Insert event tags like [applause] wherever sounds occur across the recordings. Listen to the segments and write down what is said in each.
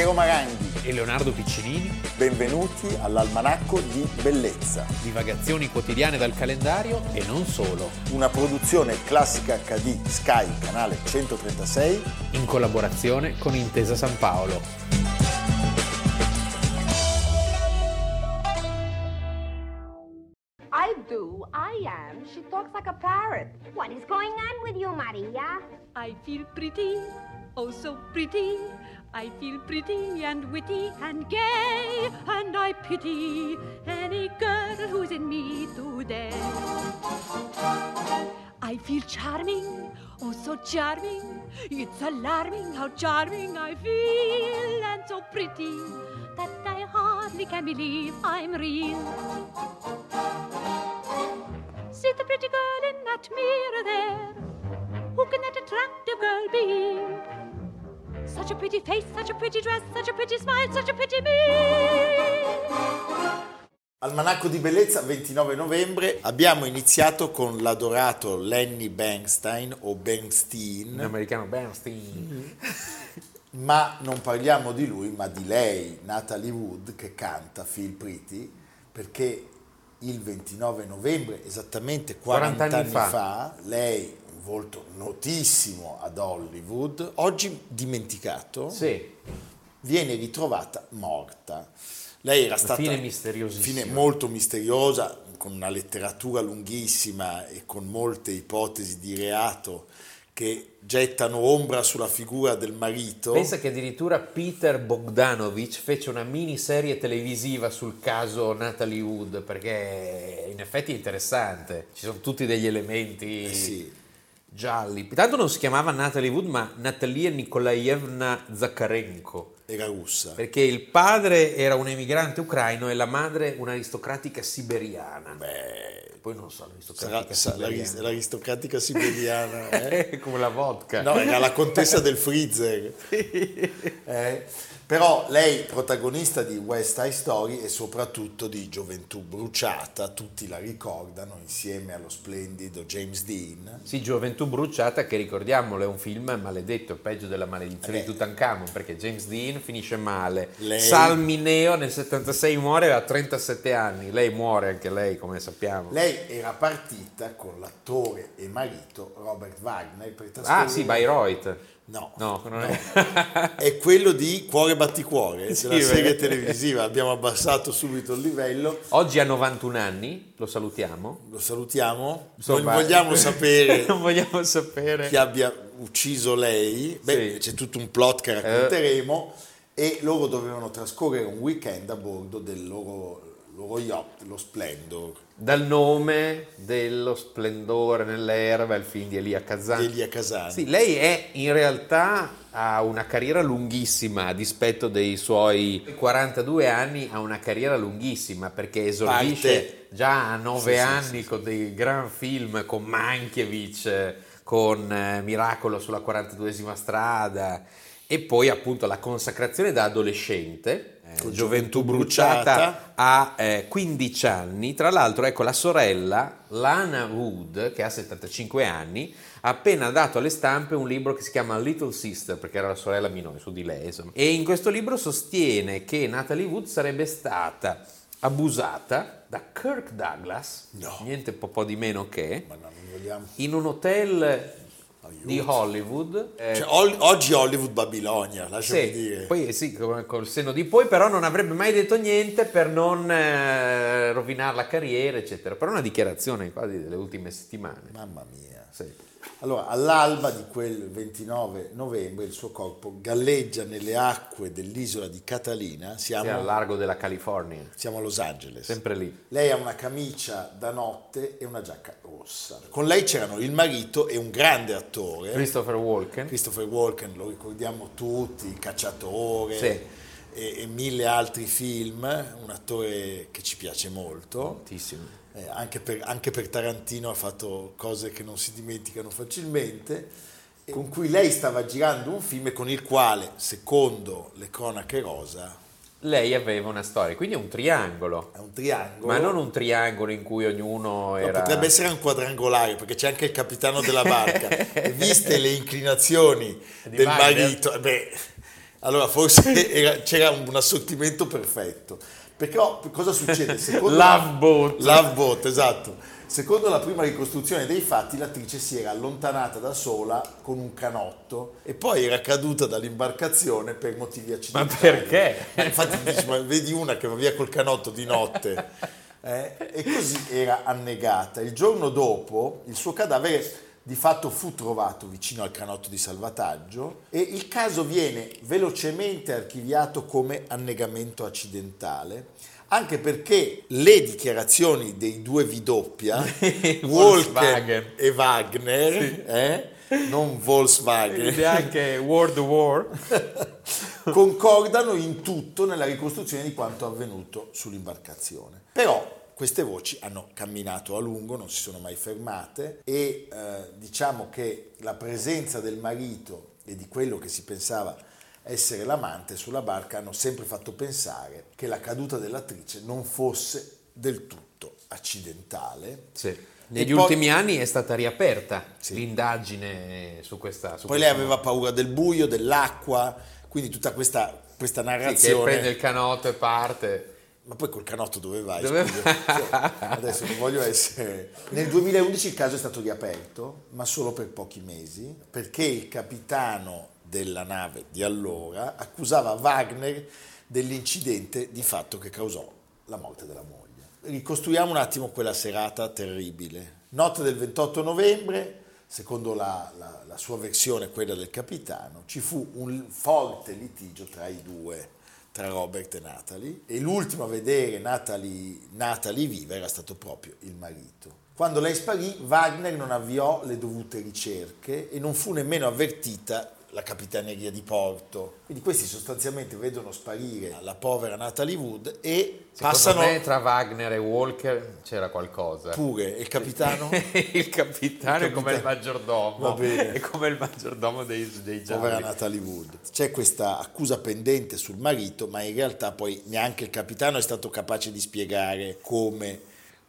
Piero Maranghi e Leonardo Piccinini. Benvenuti all'Almanacco di Bellezza. Divagazioni quotidiane dal calendario e non solo. Una produzione classica HD Sky, canale 136. In collaborazione con Intesa San Paolo. I do, I am. She talks like a parrot. What is going on with you, Maria? I feel pretty, oh so pretty. I feel pretty and witty and gay, and I pity any girl who's in me today. I feel charming, oh so charming. It's alarming how charming I feel, and so pretty that I hardly can believe I'm real. See the pretty girl in that mirror there. Who can that be? Such a pretty face, such a pretty dress, such a pretty smile, such a pretty me. Almanacco di bellezza 29 novembre abbiamo iniziato con l'adorato Lenny Bernstein o Bernstein. In americano Bernstein. [laughs] ma non parliamo di lui, ma di lei, Natalie Wood, che canta Feel Pretty, perché il 29 novembre, esattamente 40, 40 anni anni fa. fa, lei, un volto notissimo ad Hollywood, oggi dimenticato, Sì. viene ritrovata morta. Lei era stata fine misteriosissima. fine molto misteriosa, con una letteratura lunghissima e con molte ipotesi di reato che gettano ombra sulla figura del marito. Pensa che addirittura Peter Bogdanovich fece una miniserie televisiva sul caso Natalie Wood, perché in effetti è interessante, ci sono tutti degli elementi Eh sì. Gialli. Tanto non si chiamava Natalie Wood, ma Natalia Nikolaevna Zakharenko, era russa. perché il padre era un emigrante ucraino e la madre un'aristocratica siberiana. Beh, Poi non so, sarà, l'aristocratica sa- siberiana. l'arist- [laughs] l'aristocratica siberiana. eh? Come la vodka. No, era la contessa del [laughs] freezer. Eh, Però lei, protagonista di West Side Story e soprattutto di Gioventù Bruciata, tutti la ricordano insieme allo splendido James Dean. Sì, Gioventù bruciata, che ricordiamolo è un film maledetto, peggio della maledizione Eh. di Tutankhamon, perché James Dean finisce male. Lei- Salmineo nel 76 muore a 37 anni, lei muore anche lei, come sappiamo. Lei era partita con l'attore e marito Robert Wagner per Ah trasferire- sì, Bayreuth. No, No, non è... [laughs] è quello di Cuore Batticuore, Sì, della serie televisiva. Abbiamo abbassato subito il livello. Oggi ha 91 anni, lo salutiamo. Lo salutiamo. Non vogliamo [laughs] sapere non [laughs] vogliamo sapere. chi abbia ucciso lei. Beh, Sì. Eh. c'è tutto un plot che racconteremo. E loro dovevano trascorrere un weekend a bordo del loro, loro yacht, lo Splendor, Dal nome dello splendore nell'erba, il film di Elia Kazan. Elia Casani. Sì, lei è in realtà ha una carriera lunghissima a dispetto dei suoi 42 anni, ha una carriera lunghissima perché esordisce Parte- già a 9 Sì, sì, anni con dei gran film con Mankiewicz, con eh, Miracolo sulla 42esima strada e poi appunto la consacrazione da adolescente. Eh, gioventù bruciata ha eh, 15 anni, tra l'altro ecco la sorella Lana Wood che ha 75 anni ha appena dato alle stampe un libro che si chiama Little Sister perché era la sorella minore su di lei insomma. e in questo libro sostiene che Natalie Wood sarebbe stata abusata da Kirk Douglas, No. niente po', po' di meno che, no, in un hotel Aiuto. di Hollywood. eh, Cioè, Hol- oggi Hollywood Babilonia, lasciami sì, dire. poi sì, con- col senno di poi, però non avrebbe mai detto niente per non eh, rovinare la carriera, eccetera. Però una dichiarazione quasi delle ultime settimane. Mamma mia. Sì. Allora, all'alba di quel 29 novembre il suo corpo galleggia nelle acque dell'isola di Catalina, Sì, al siamo, largo della California, siamo a Los Angeles. sempre lì. Lei ha una camicia da notte e una giacca rossa. Con lei c'erano il marito e un grande attore, Christopher Walken. Christopher Walken, lo ricordiamo tutti, cacciatore Sì. e, e mille altri film, un attore che ci piace molto. Moltissimo. Eh, anche, per, anche per Tarantino ha fatto cose che non si dimenticano facilmente, con cui lei stava girando un film con il quale, secondo le cronache rosa, Lei aveva una storia, quindi è un triangolo. è un triangolo. Ma non un triangolo in cui ognuno No, era... potrebbe essere un quadrangolare perché c'è anche il capitano della barca. E [laughs] viste le inclinazioni Di del Wagner. marito, eh beh, Allora forse [laughs] era- c'era un assortimento perfetto. Perché oh, cosa succede? [laughs] Secondo Love boat. Love boat, esatto. Secondo la prima ricostruzione dei fatti, l'attrice si era allontanata da sola con un canotto e poi era caduta dall'imbarcazione per motivi accidentali. perché? Ma infatti dici, ma vedi una che va via col canotto di notte. [laughs] eh? E così era annegata. Il giorno dopo il suo cadavere di fatto fu trovato vicino al canotto di salvataggio e il caso viene velocemente archiviato come annegamento accidentale, anche perché le dichiarazioni dei due V doppia, [laughs] Walker Volkswagen. e Wagner, eh? non Volkswagen, Neanche World War. [laughs] concordano in tutto nella ricostruzione di quanto avvenuto sull'imbarcazione. Però queste voci hanno camminato a lungo, non si sono mai fermate e eh, diciamo che la presenza del marito e di quello che si pensava essere l'amante sulla barca hanno sempre fatto pensare che la caduta dell'attrice non fosse del tutto accidentale. Sì. Negli poi- ultimi anni è stata riaperta Sì. l'indagine su questa. Su Poi lei aveva paura del buio, dell'acqua, quindi tutta questa, questa Sì, che narrazione... prende il canotto e parte. Ma poi col canotto dove vai? Dove? Cioè, adesso non voglio essere... Nel 2011 il caso è stato riaperto, ma solo per pochi mesi, perché il capitano della nave di allora accusava Wagner dell'incidente di fatto che causò la morte della moglie. Ricostruiamo un attimo quella serata terribile. Notte del 28 novembre, secondo la, la- la sua versione, quella del capitano, ci fu un forte litigio tra i due tra Robert e Natalie e l'ultimo a vedere Natalie, Natalie viva era stato proprio il marito. Quando lei sparì, Wagner non avviò le dovute ricerche e non fu nemmeno avvertita la capitaneria di porto. Quindi questi sostanzialmente vedono sparire la povera Natalie Wood e Secondo passano me tra Wagner e Walker c'era qualcosa. pure il capitano, [laughs] il capitano è come il maggiordomo. Va bene. È come il maggiordomo dei, dei gialli. povera Natalie Wood. C'è questa accusa pendente sul marito, ma in realtà poi neanche il capitano è stato capace di spiegare come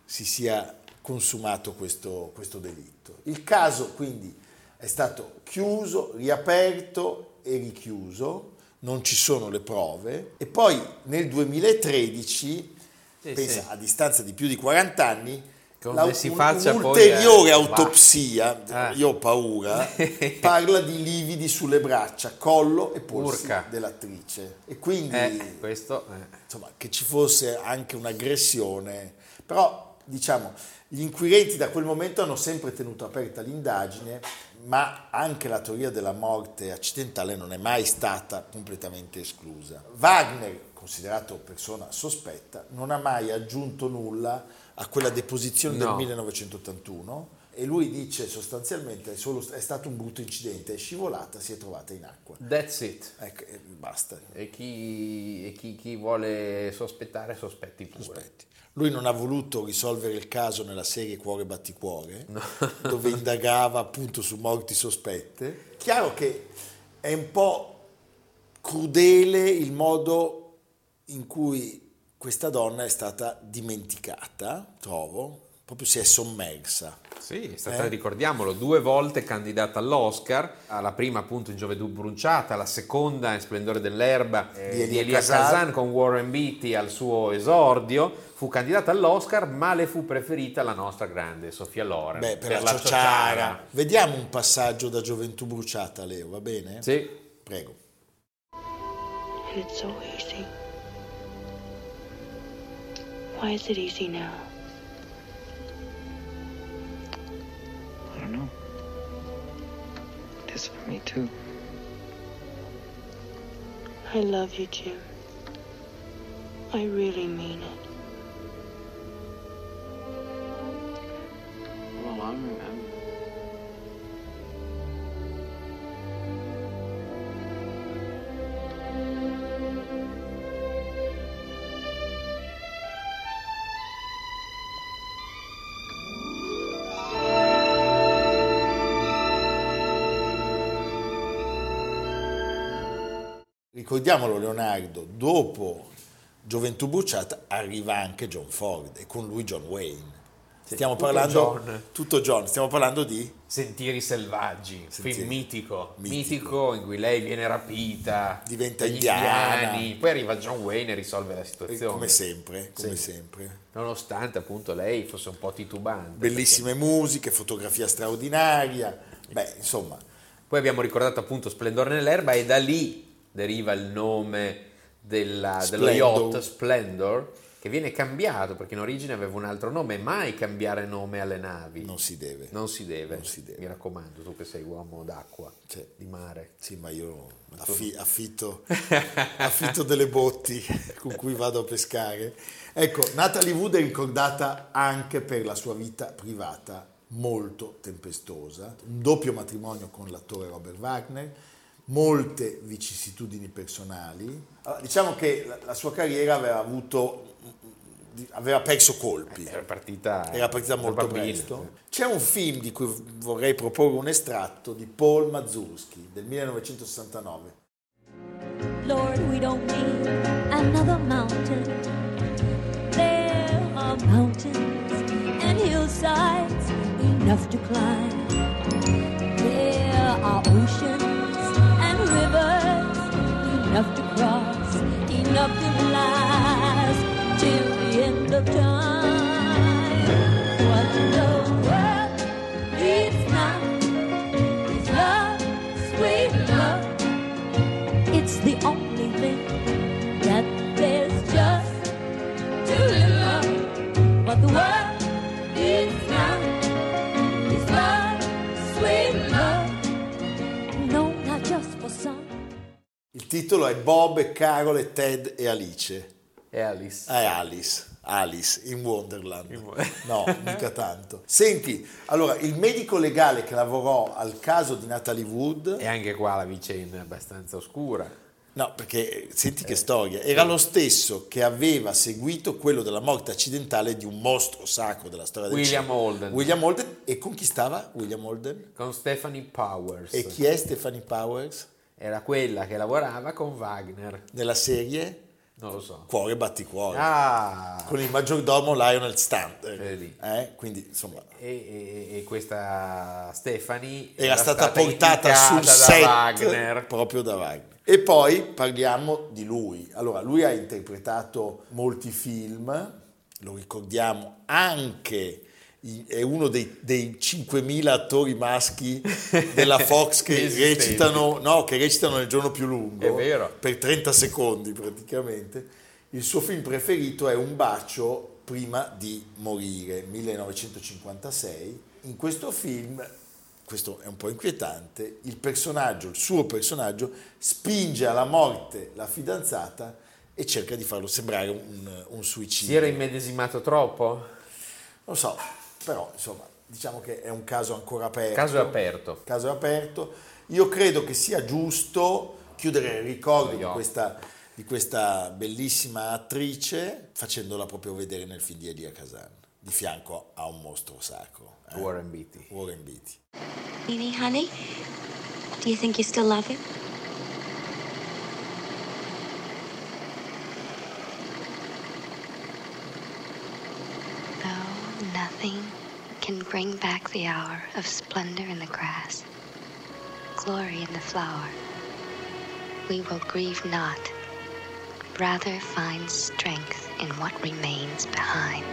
si sia consumato questo, questo delitto. Il caso quindi è stato chiuso, riaperto e richiuso, non ci sono le prove e poi nel 2013, Sì, pensa sì. a distanza di più di 40 anni, Come si faccia un'ulteriore a- autopsia, Ah. io ho paura, [laughs] parla di lividi sulle braccia, collo e polsi Urca. dell'attrice. E quindi Eh, questo... eh. insomma, che ci fosse anche un'aggressione, però diciamo gli inquirenti da quel momento hanno sempre tenuto aperta l'indagine, ma anche la teoria della morte accidentale non è mai stata completamente esclusa. Wagner, considerato persona sospetta, non ha mai aggiunto nulla a quella deposizione No. del 1981 e lui dice sostanzialmente è, solo- è stato un brutto incidente, è scivolata, si è trovata in acqua. That's it. Ecco, e basta. E chi, e chi- chi vuole sospettare, sospetti pure. Aspetti. Lui non ha voluto risolvere il caso nella serie Cuore Batticuore, [laughs] dove indagava appunto su morti sospette. Chiaro che è un po' crudele il modo in cui questa donna è stata dimenticata, trovo, proprio si è sommersa. Sì, è stata, Eh? ricordiamolo, due volte candidata all'Oscar, alla prima appunto in Gioventù bruciata, la seconda in Splendore dell'erba eh, Di di, Elia Elia Kazan. Kazan con Warren Beatty al suo esordio, fu candidata all'Oscar ma le fu preferita la nostra grande Sofia Loren Beh, per, la, ciociara. Vediamo un passaggio da Gioventù bruciata, Leo, va bene? Sì, Prego. It's so easy. Why is it easy now? It is for me too. I love you, Jim. I really mean it. Well, I'm, I'm Ricordiamolo Leonardo, dopo Gioventù bruciata arriva anche John Ford e con lui John Wayne. Stiamo tutto parlando John. tutto John, stiamo parlando di Sentieri selvaggi, Sentieri- film mitico, mitico. mitico, in cui lei viene rapita, Diventa indiana. indiani, poi arriva John Wayne e risolve la situazione. come sempre, come Sì. sempre. Nonostante appunto lei fosse un po' titubante. Bellissime musiche, fotografia straordinaria. Beh, insomma, Poi abbiamo ricordato appunto Splendore nell'erba e da lì deriva il nome della- dello Splendor. yacht Splendor che viene cambiato perché in origine aveva un altro nome, mai cambiare nome alle navi. non si deve. Non si deve, Non si deve. mi raccomando, tu che sei uomo d'acqua, Sì. di mare. Sì, ma io affi- affitto, [laughs] affitto delle botti [laughs] con cui vado a pescare. Ecco, Natalie Wood è ricordata anche per la sua vita privata molto tempestosa, un doppio matrimonio con l'attore Robert Wagner, molte vicissitudini personali. Allora, diciamo che la, la sua carriera aveva avuto aveva perso colpi. Era partita, Era partita molto presto. C'è un film di cui vorrei proporre un estratto di Paul Mazursky del 1969. Lord, we don't need another mountain. There are mountains and hillsides enough to climb. Cross, enough to last titolo è Bob e Carol Ted e Alice. E Alice. È Alice. Alice in Wonderland. In Wo- [laughs] No, mica tanto. Senti, allora, il medico legale che lavorò al caso di Natalie Wood, E anche qua la vicenda è abbastanza oscura. no, perché senti Eh. che storia, era lo stesso che aveva seguito quello della morte accidentale di un mostro sacro della storia del William cinema. Holden. William Holden. E con chi stava William Holden? Con Stephanie Powers. E chi è Stephanie Powers? Era quella che lavorava con Wagner. Nella serie Non lo so. Cuore batticuore. Ah! Con il maggiordomo Lionel. Vedi. Eh, Quindi, insomma, E, e- e questa Stephanie era stata portata sul set Wagner. proprio da Wagner. E poi parliamo di lui. Allora, lui ha interpretato molti film, lo ricordiamo anche, è uno dei, dei 5.000 attori maschi della [laughs] Fox che recitano, no, che recitano nel giorno più lungo. È vero. Per 30 secondi praticamente. Il suo film preferito è Un bacio prima di morire, 1956. In questo film, questo è un po' inquietante, il personaggio, il suo personaggio, spinge alla morte la fidanzata e cerca di farlo sembrare un, un Si suicidio. era immedesimato troppo? Lo so, però insomma, diciamo che è un caso ancora aperto. Il caso è aperto. caso è aperto. Io credo che sia giusto chiudere il ricordo di questa, di questa bellissima attrice facendola proprio vedere nel film di Elia Kazan, di fianco a un mostro sacro. eh? Warren Beatty. Warren Beatty. Beanie, honey, do you think you still love him? Bring back the hour of splendor in the grass, glory in the flower, we will grieve not, rather find strength in what remains behind.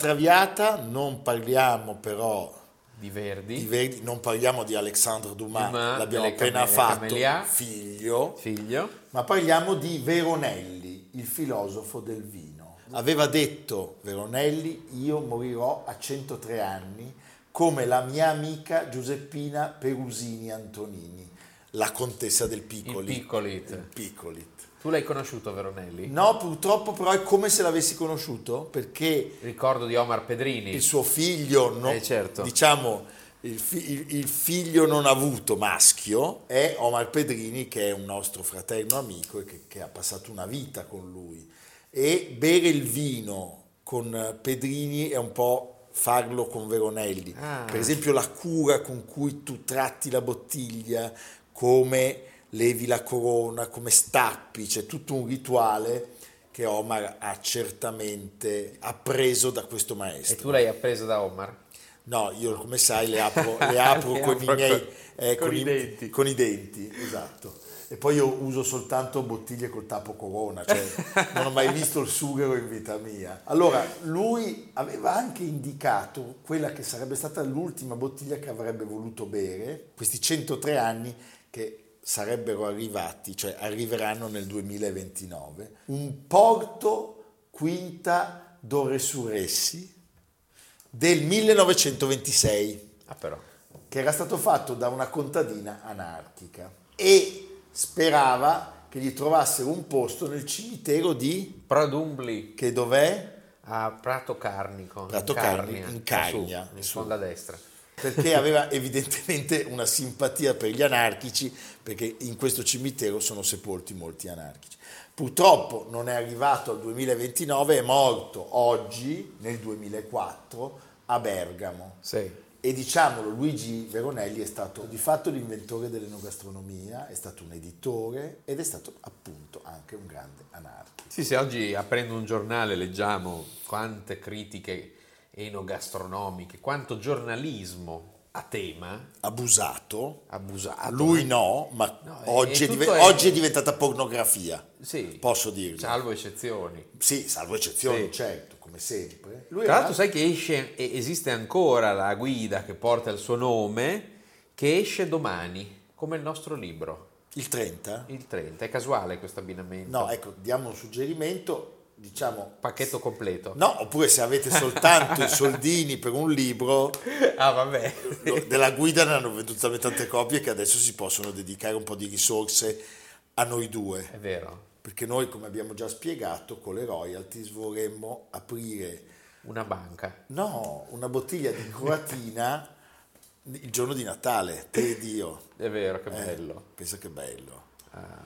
Traviata, non parliamo però Di Verdi. di Verdi, non parliamo di Alexandre Dumas, Dumas, l'abbiamo appena Came- fatto, Camélia. figlio, Figlio. ma parliamo di Veronelli, il filosofo del vino. Aveva detto Veronelli, io morirò a 103 anni come la mia amica Giuseppina Perusini Antonini, la contessa del Piccoli. Il Piccolit. Il Piccolit. Tu l'hai conosciuto Veronelli? No, purtroppo però è come se l'avessi conosciuto perché Ricordo di Omar Pedrini. il suo figlio, no- Eh, certo. diciamo il, fi- il- figlio non avuto maschio è Omar Pedrini che è un nostro fratello amico e che, che ha passato una vita con lui e bere il vino con Pedrini è un po' farlo con Veronelli Ah. per esempio la cura con cui tu tratti la bottiglia come levi la corona come stappi c'è tutto un rituale che Omar ha certamente appreso da questo maestro E tu l'hai appreso da Omar? No, io come sai le [laughs] apro, le apro Le con apro i miei con- eh, con i denti. con i denti, esatto. E poi io uso soltanto bottiglie col tappo corona, cioè [laughs] non ho mai visto il sughero in vita mia. Allora, lui aveva anche indicato quella che sarebbe stata l'ultima bottiglia che avrebbe voluto bere, questi 103 anni che sarebbero arrivati, cioè arriveranno nel 2029, un Porto Quinta d'Ore Surressi del 1926 Ah però. che era stato fatto da una contadina anarchica e sperava che gli trovassero un posto nel cimitero di Pradumbli che dov'è? a Prato Carnico. Prato in Carni- Carnia, in Carnia, su, in sponda a destra. Perché [laughs] aveva evidentemente una simpatia per gli anarchici, perché in questo cimitero sono sepolti molti anarchici. Purtroppo non è arrivato al 2029, è morto oggi, nel 2004, a Bergamo. Sì. E diciamolo, Luigi Veronelli è stato di fatto l'inventore dell'enogastronomia, è stato un editore ed è stato appunto anche un grande anarchico. Sì, sì, oggi aprendo un giornale leggiamo quante critiche enogastronomiche, quanto giornalismo a tema Abusato, abusato. lui eh. no, ma No, oggi, è div- è- oggi è diventata pornografia, Sì, posso dirlo. salvo eccezioni. Sì, salvo eccezioni, Sì. certo, come sempre. Lui Tra era- l'altro sai che esce, e esiste ancora la guida che porta il suo nome, che esce domani, come il nostro libro, il 30? il 30. È casuale questo abbinamento? No, ecco, diamo un suggerimento, diciamo... Pacchetto completo. No, oppure se avete soltanto i [laughs] soldini per un libro, Ah, vabbè. Della guida ne hanno vendute talmente tante copie che adesso si possono dedicare un po' di risorse a noi due. È vero. Perché noi, come abbiamo già spiegato, con le royalties vorremmo aprire, Una banca. no, una bottiglia di croatina il giorno di Natale, te ed io. È vero, che Eh, bello. pensa che bello. Ah,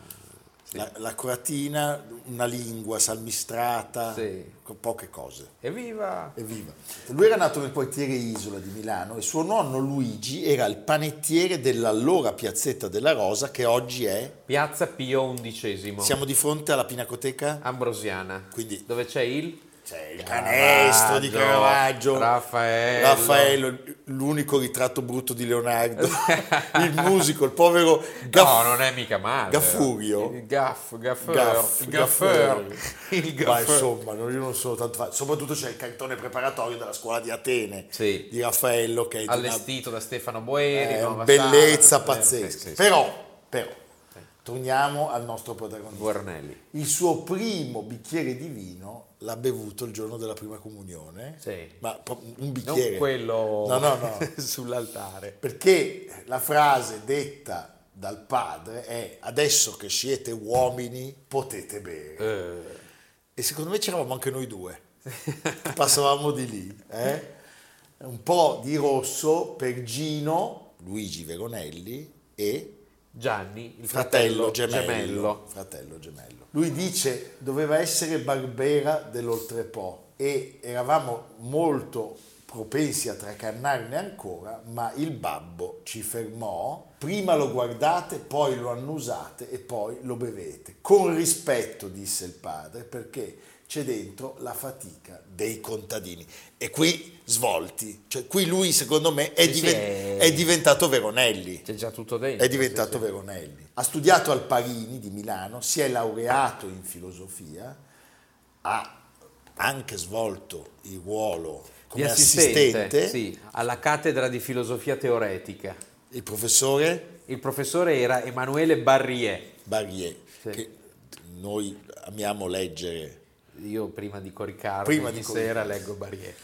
sì. La, la croatina, una lingua salmistrata, Sì. con poche cose. Evviva! Evviva. Lui era nato nel quartiere Isola di Milano e suo nonno Luigi era il panettiere dell'allora piazzetta della Rosa che oggi è... Piazza Pio XI. Siamo di fronte alla Pinacoteca? Ambrosiana. Quindi- Dove c'è il? C'è il canestro di Caravaggio, Raffaello. Raffaello, l'unico ritratto brutto di Leonardo, [laughs] il musico, il povero Gaff- No, non è mica male. Gaffurio. Il gaff, gaffeur. Gaff- il. Gaffeur. Il Ma gaffeur. insomma, non- io non sono tanto fan. Soprattutto c'è il cartone preparatorio della scuola di Atene Sì. di Raffaello che è di una Allestito da Stefano Boeri. Nuova bellezza. Sì, pazzesca. sì, sì. Però, però, torniamo al nostro protagonista. Guarnelli. Il suo primo bicchiere di vino l'ha bevuto il giorno della prima comunione. Sì. Ma un Non bicchiere. quello No, no, no. [laughs] sull'altare. Perché la frase detta dal padre è adesso che siete uomini potete bere. Eh, E secondo me c'eravamo anche noi due. [laughs] Passavamo di lì. eh? Un po' di rosso per Gino, Luigi Veronelli e Gianni, il fratello fratello, gemello, gemello. fratello gemello. Lui dice doveva essere Barbera dell'Oltrepo e eravamo molto propensi a tracannarne ancora, ma il babbo ci fermò. Prima lo guardate, poi lo annusate e poi lo bevete. Con rispetto, disse il padre, perché c'è dentro la fatica dei contadini. E qui svolti, cioè qui lui secondo me è, Sì, sì, diven- è- è diventato Veronelli. C'è già tutto dentro. È diventato sì, sì. Veronelli. Ha studiato al Parini di Milano, si è laureato in filosofia, ha anche svolto il ruolo come Di assistente, assistente. alla cattedra di filosofia teoretica. Il professore Il professore era Emanuele Barrier. Barrier, che noi amiamo leggere. Io prima di coricarmi Prima di sera coricarmi. leggo Barrier.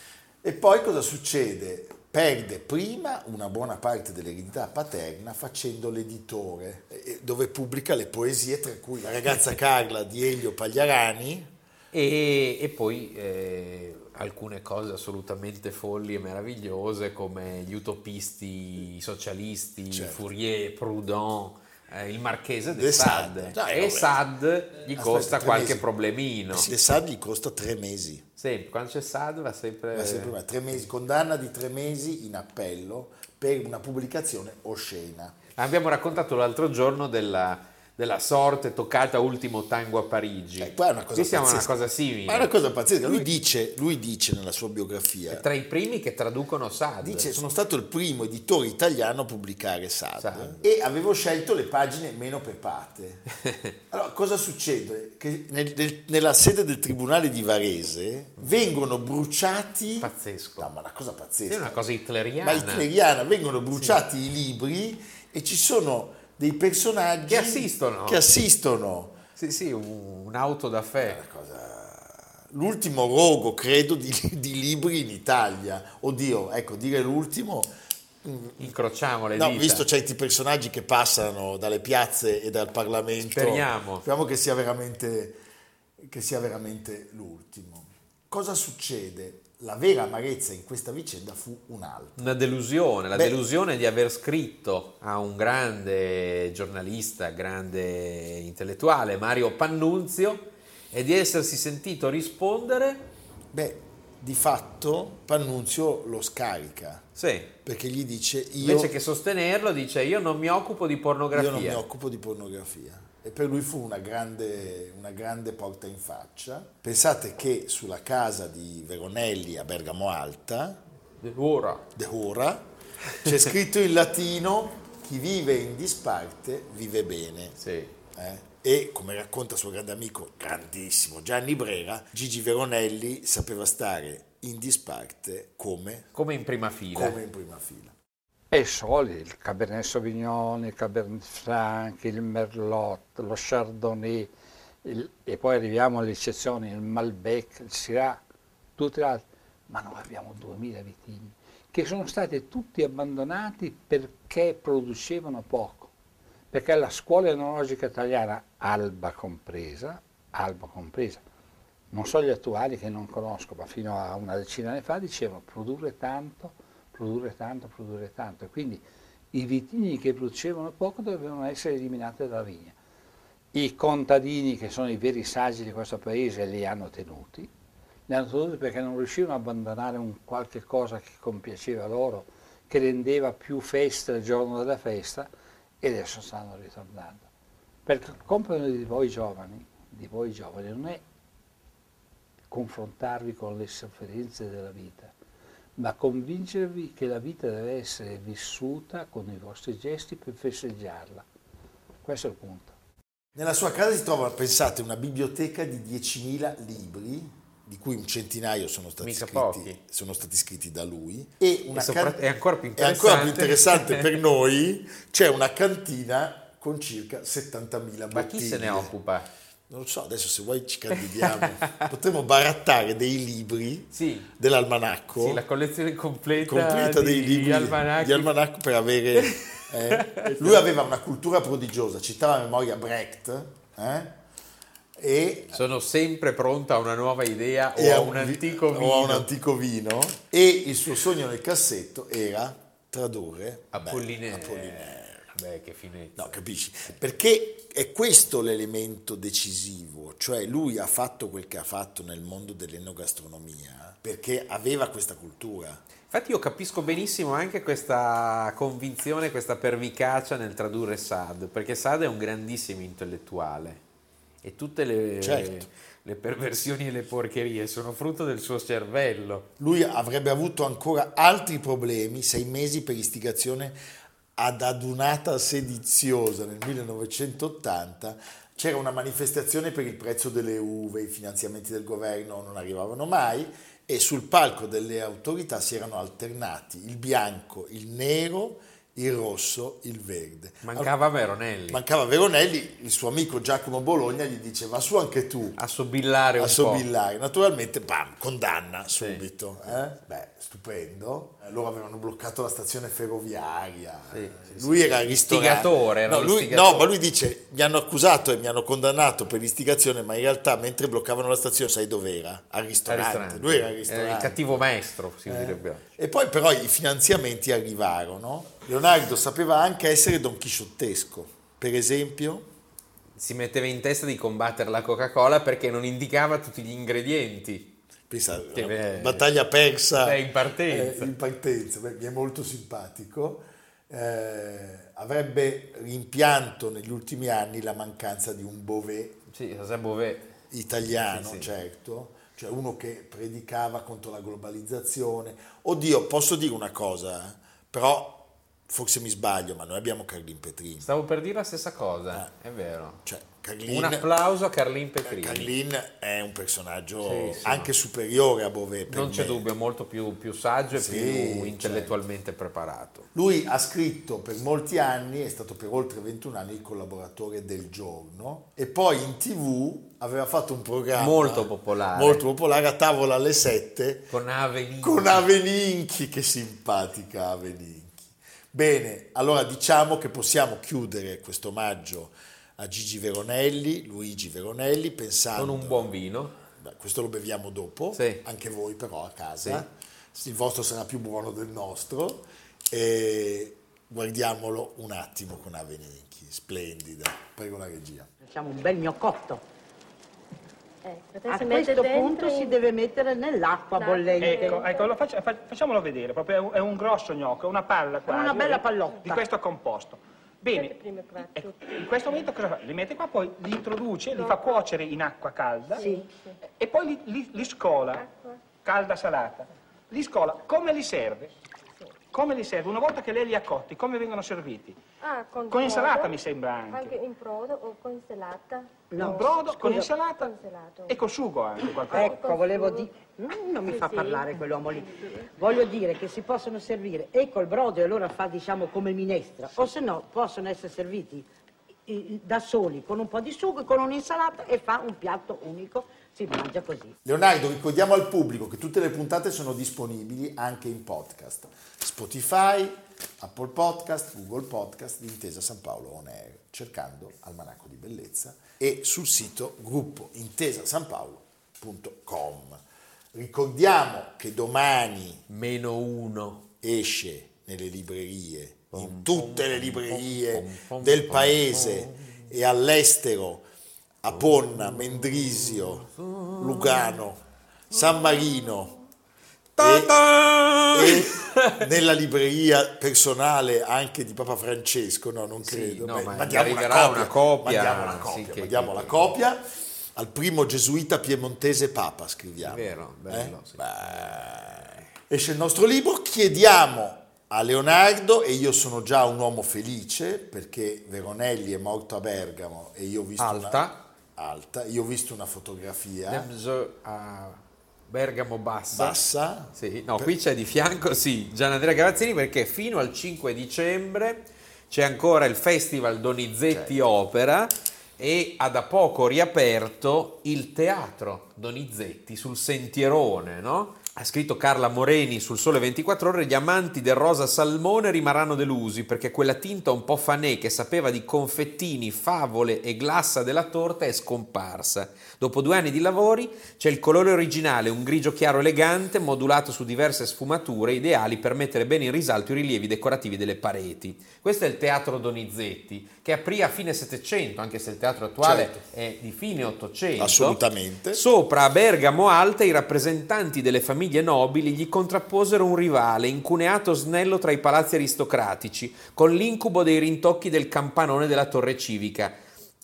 E poi cosa succede? Perde prima una buona parte dell'eredità paterna facendo l'editore, dove pubblica le poesie, tra cui La ragazza [laughs] Carla di Elio Pagliarani, E, e poi eh, alcune cose assolutamente folli e meravigliose come gli utopisti, i socialisti, Certo. Fourier, Proudhon, eh, il marchese de De Sade. Dai, e. Sade gli Aspetta, costa qualche mesi. problemino. De Sade gli costa tre mesi. Sempre, quando c'è Sade va sempre... Ma sempre prima, tre mesi, condanna di tre mesi in appello per una pubblicazione oscena. Abbiamo raccontato l'altro giorno della, della sorte toccata ultimo tango a Parigi. Eh, qua è una cosa Qui siamo a una cosa simile. Ma è una cosa pazzesca. Lui dice, lui dice nella sua biografia, Tra i primi che traducono Sade. dice sono stato il primo editore italiano a pubblicare Sade Sade. e avevo scelto le pagine meno pepate. [laughs] Allora, cosa succede? Che nel- nel- nella sede del tribunale di Varese vengono bruciati... Pazzesco. No, ma una cosa pazzesca. Sì, è una cosa hitleriana. Ma hitleriana, vengono bruciati i libri e ci sono dei personaggi Che assistono. che assistono. Sì, sì, un- un'auto da fè. L'ultimo rogo, credo, di, di libri in Italia. Oddio, ecco, dire l'ultimo. Incrociamo le No, dita. visto certi personaggi che passano dalle piazze e dal Parlamento. Speriamo. Speriamo che sia veramente, che sia veramente l'ultimo. Cosa succede? La vera amarezza in questa vicenda fu un'altra. Una delusione, la Beh. delusione di aver scritto a un grande giornalista, grande intellettuale, Mario Pannunzio, e di essersi sentito rispondere, Beh, di fatto Pannunzio lo scarica sì, perché gli dice io, invece che sostenerlo dice io non mi occupo di pornografia. io non mi occupo di pornografia. E per lui fu una grande, una grande porta in faccia. Pensate che sulla casa di Veronelli a Bergamo Alta, Ora, de ora, c'è scritto in latino chi vive in disparte vive bene. sì. eh? E come racconta suo grande amico, grandissimo Gianni Brera, Gigi Veronelli sapeva stare in disparte come, come in prima fila. come in prima fila. E soli, il Cabernet Sauvignon, il Cabernet Franc, il Merlot, lo Chardonnay, il- e poi arriviamo alle eccezioni, il Malbec, il Syrah, tutti gli altri. Ma noi abbiamo 2000 vitigni che sono stati tutti abbandonati perché producevano poco. Perché la scuola enologica italiana, Alba compresa, Alba compresa, non so gli attuali che non conosco, ma fino a una decina di anni fa dicevano produrre tanto, produrre tanto, produrre tanto. Quindi i vitigni che producevano poco dovevano essere eliminati dalla vigna. I contadini, che sono i veri saggi di questo paese, li hanno tenuti. Li hanno tenuti perché non riuscivano ad abbandonare un qualche cosa che compiaceva loro, che rendeva più festa il giorno della festa, e adesso stanno ritornando. Perché il compito di voi giovani, di voi giovani, non è confrontarvi con le sofferenze della vita, ma convincervi che la vita deve essere vissuta con i vostri gesti per festeggiarla. Questo è il punto. Nella sua casa si trova, pensate, una biblioteca di 10.000 libri, di cui un centinaio sono stati, Mica scritti, pochi. sono stati scritti da lui, e una E sopra- can- è ancora più è ancora più interessante. interessante per [laughs] noi, c'è una cantina con circa 70.000 bottiglie. Ma chi se ne occupa? Non lo so, adesso se vuoi ci candidiamo. [laughs] Potremmo barattare dei libri Sì. dell'almanacco, Sì, la collezione completa, completa di dei libri almanacchi. di almanacco per avere... eh. [laughs] Lui aveva una cultura prodigiosa, citava a memoria Brecht, eh? e Sono sempre pronta a una nuova idea o a un antico vino. o a un antico vino e il suo sogno nel cassetto era tradurre beh, Apollinare. Beh, che finezza. No, capisci? Perché è questo l'elemento decisivo, cioè lui ha fatto quel che ha fatto nel mondo dell'enogastronomia perché aveva questa cultura. Infatti io capisco benissimo anche questa convinzione, questa pervicacia nel tradurre Sade, perché Sade è un grandissimo intellettuale e tutte le, Certo. le perversioni e le porcherie sono frutto del suo cervello. Lui avrebbe avuto ancora altri problemi, sei mesi per istigazione ad adunata sediziosa nel 1980, c'era una manifestazione per il prezzo delle uve, i finanziamenti del governo non arrivavano mai e sul palco delle autorità si erano alternati il bianco, il nero, il rosso, il verde. Mancava Veronelli. Mancava Veronelli, il suo amico Giacomo Bologna gli dice va su anche tu a sobillare un a po'. sobillare. Naturalmente, bam, condanna subito. eh? Beh, stupendo. Loro avevano bloccato la stazione ferroviaria. lui era al ristorante. Istigatore, era No, lui- no, ma lui dice mi hanno accusato e mi hanno condannato per l'istigazione, ma in realtà mentre bloccavano la stazione, sai dov'era? Al Al ristorante. ristorante. Lui era al Eh, ristorante. il cattivo maestro, si Eh. direbbe. E poi però i finanziamenti arrivarono. Leonardo sapeva anche essere don chisciottesco. Per esempio, Si metteva in testa di combattere la Coca-Cola perché non indicava tutti gli ingredienti. pensa, Che bello. battaglia persa in partenza. eh, in partenza. Beh, mi è molto simpatico. Eh, avrebbe rimpianto negli ultimi anni la mancanza di un Beauvais Sì, José italiano, Sì, sì. certo, cioè uno che predicava contro la globalizzazione. Oddio, posso dire una cosa, eh? però forse mi sbaglio, ma noi abbiamo Carlin Petrini. Stavo per dire la stessa cosa, è vero. Cioè, Carlin, Un applauso a Carlin Petrini. Carlin è un personaggio Sì, sì. anche superiore a Beauvais. per Non c'è me. dubbio, è molto più, più saggio e Sì, più certo. intellettualmente preparato. Lui ha scritto per molti anni, è stato per oltre 21 anni il collaboratore del giorno e poi in tv aveva fatto un programma Molto popolare. molto popolare a tavola alle 7 Con Aveni. con Aveninchi, che simpatica Aveninchi. Bene, allora diciamo che possiamo chiudere questo omaggio a Gigi Veronelli, Luigi Veronelli, pensando... Con un buon vino. Beh, questo lo beviamo dopo, Sì. anche voi però a casa. Il vostro sarà più buono del nostro. E guardiamolo un attimo con Aveninchi, splendida. Prego la regia. Facciamo un bel gnoccotto. Ecco, A questo punto in- si deve mettere nell'acqua L'acqua. bollente. Ecco, ecco lo faccia- fa- facciamolo vedere, proprio è un, è un grosso gnocco, è una palla quasi. una bella eh, pallotta. Di questo composto. Bene, ecco, in questo momento cosa fa? Li mette qua, poi li introduce, li fa cuocere in acqua calda Sì. e poi li, li- li scola, calda salata. Li scola, come li serve? Come li serve? Una volta che lei li ha cotti, come vengono serviti? Ah, con, Con insalata brodo? mi sembra anche. Anche in brodo o con insalata? Con brodo, con scusa. insalata Con insalata. e col sugo anche qualcosa. Ecco, volevo dire... Non mi Sì, fa sì. parlare quell'uomo lì. Voglio dire che si possono servire e col brodo e allora fa diciamo come minestra, o se no possono essere serviti da soli con un po' di sugo e con un'insalata e fa un piatto unico, si mangia così. Leonardo, ricordiamo al pubblico che tutte le puntate sono disponibili anche in podcast. Spotify, Apple Podcast, Google Podcast Intesa San Paolo On Air, cercando Almanacco di Bellezza e sul sito gruppo intesasanpaolo.com. Ricordiamo che domani Meno uno. esce nelle librerie, in tutte le librerie del paese e all'estero, a Ponna, Mendrisio, Lugano, San Marino. E, e nella libreria personale anche di Papa Francesco, no non Sì, credo, no, Beh, ma mandiamo arriverà una copia, mandiamo la sì, copia, che- mandiamo che- la copia. Al primo gesuita piemontese Papa, scriviamo. È vero, bello, Eh? sì. Beh, esce il nostro libro, chiediamo a Leonardo, e io sono già un uomo felice perché Veronelli è morto a Bergamo e io ho visto Alta. una, alta, io ho visto una fotografia a Bergamo Bassa. bassa. Sì, no, qui c'è di fianco, sì, Gian Andrea Gavazzini perché fino al 5 dicembre c'è ancora il Festival Donizetti Opera e ha da poco riaperto il teatro Donizetti sul sentierone, no? Ha scritto Carla Moreni sul Sole 24 Ore, gli amanti del rosa salmone rimarranno delusi perché quella tinta un po' fanè che sapeva di confettini, favole e glassa della torta è scomparsa. Dopo due anni di lavori c'è il colore originale, un grigio chiaro elegante modulato su diverse sfumature ideali per mettere bene in risalto i rilievi decorativi delle pareti. Questo è il teatro Donizetti che aprì a fine Settecento, anche se il teatro attuale Certo. è di fine Ottocento. Assolutamente. Sopra a Bergamo Alta i rappresentanti delle famiglie nobili gli contrapposero un rivale, incuneato snello tra i palazzi aristocratici, con l'incubo dei rintocchi del campanone della torre civica.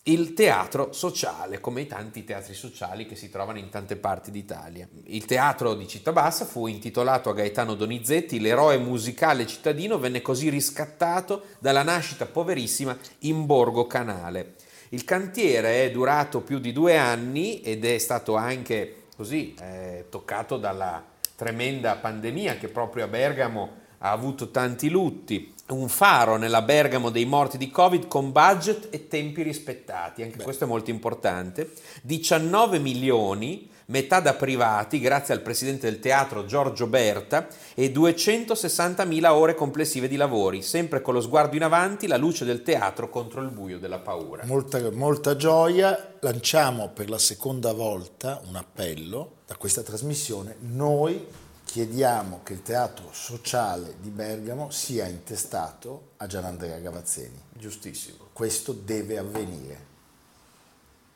Il teatro sociale, come i tanti teatri sociali che si trovano in tante parti d'Italia. Il teatro di Città fu intitolato a Gaetano Donizetti, l'eroe musicale cittadino venne così riscattato dalla nascita poverissima in Borgo Canale. Il cantiere è durato più di due anni ed è stato anche così eh, toccato dalla tremenda pandemia che proprio a Bergamo ha avuto tanti lutti. Un faro nella Bergamo dei morti di Covid con budget e tempi rispettati, anche Beh. questo è molto importante. 19 milioni metà da privati grazie al presidente del teatro Giorgio Berta e 260.000 ore complessive di lavori, sempre con lo sguardo in avanti, la luce del teatro contro il buio della paura. Molta, molta gioia, lanciamo per la seconda volta un appello da questa trasmissione, noi chiediamo che il teatro sociale di Bergamo sia intestato a Gianandrea Gavazzeni. Giustissimo. Questo deve avvenire.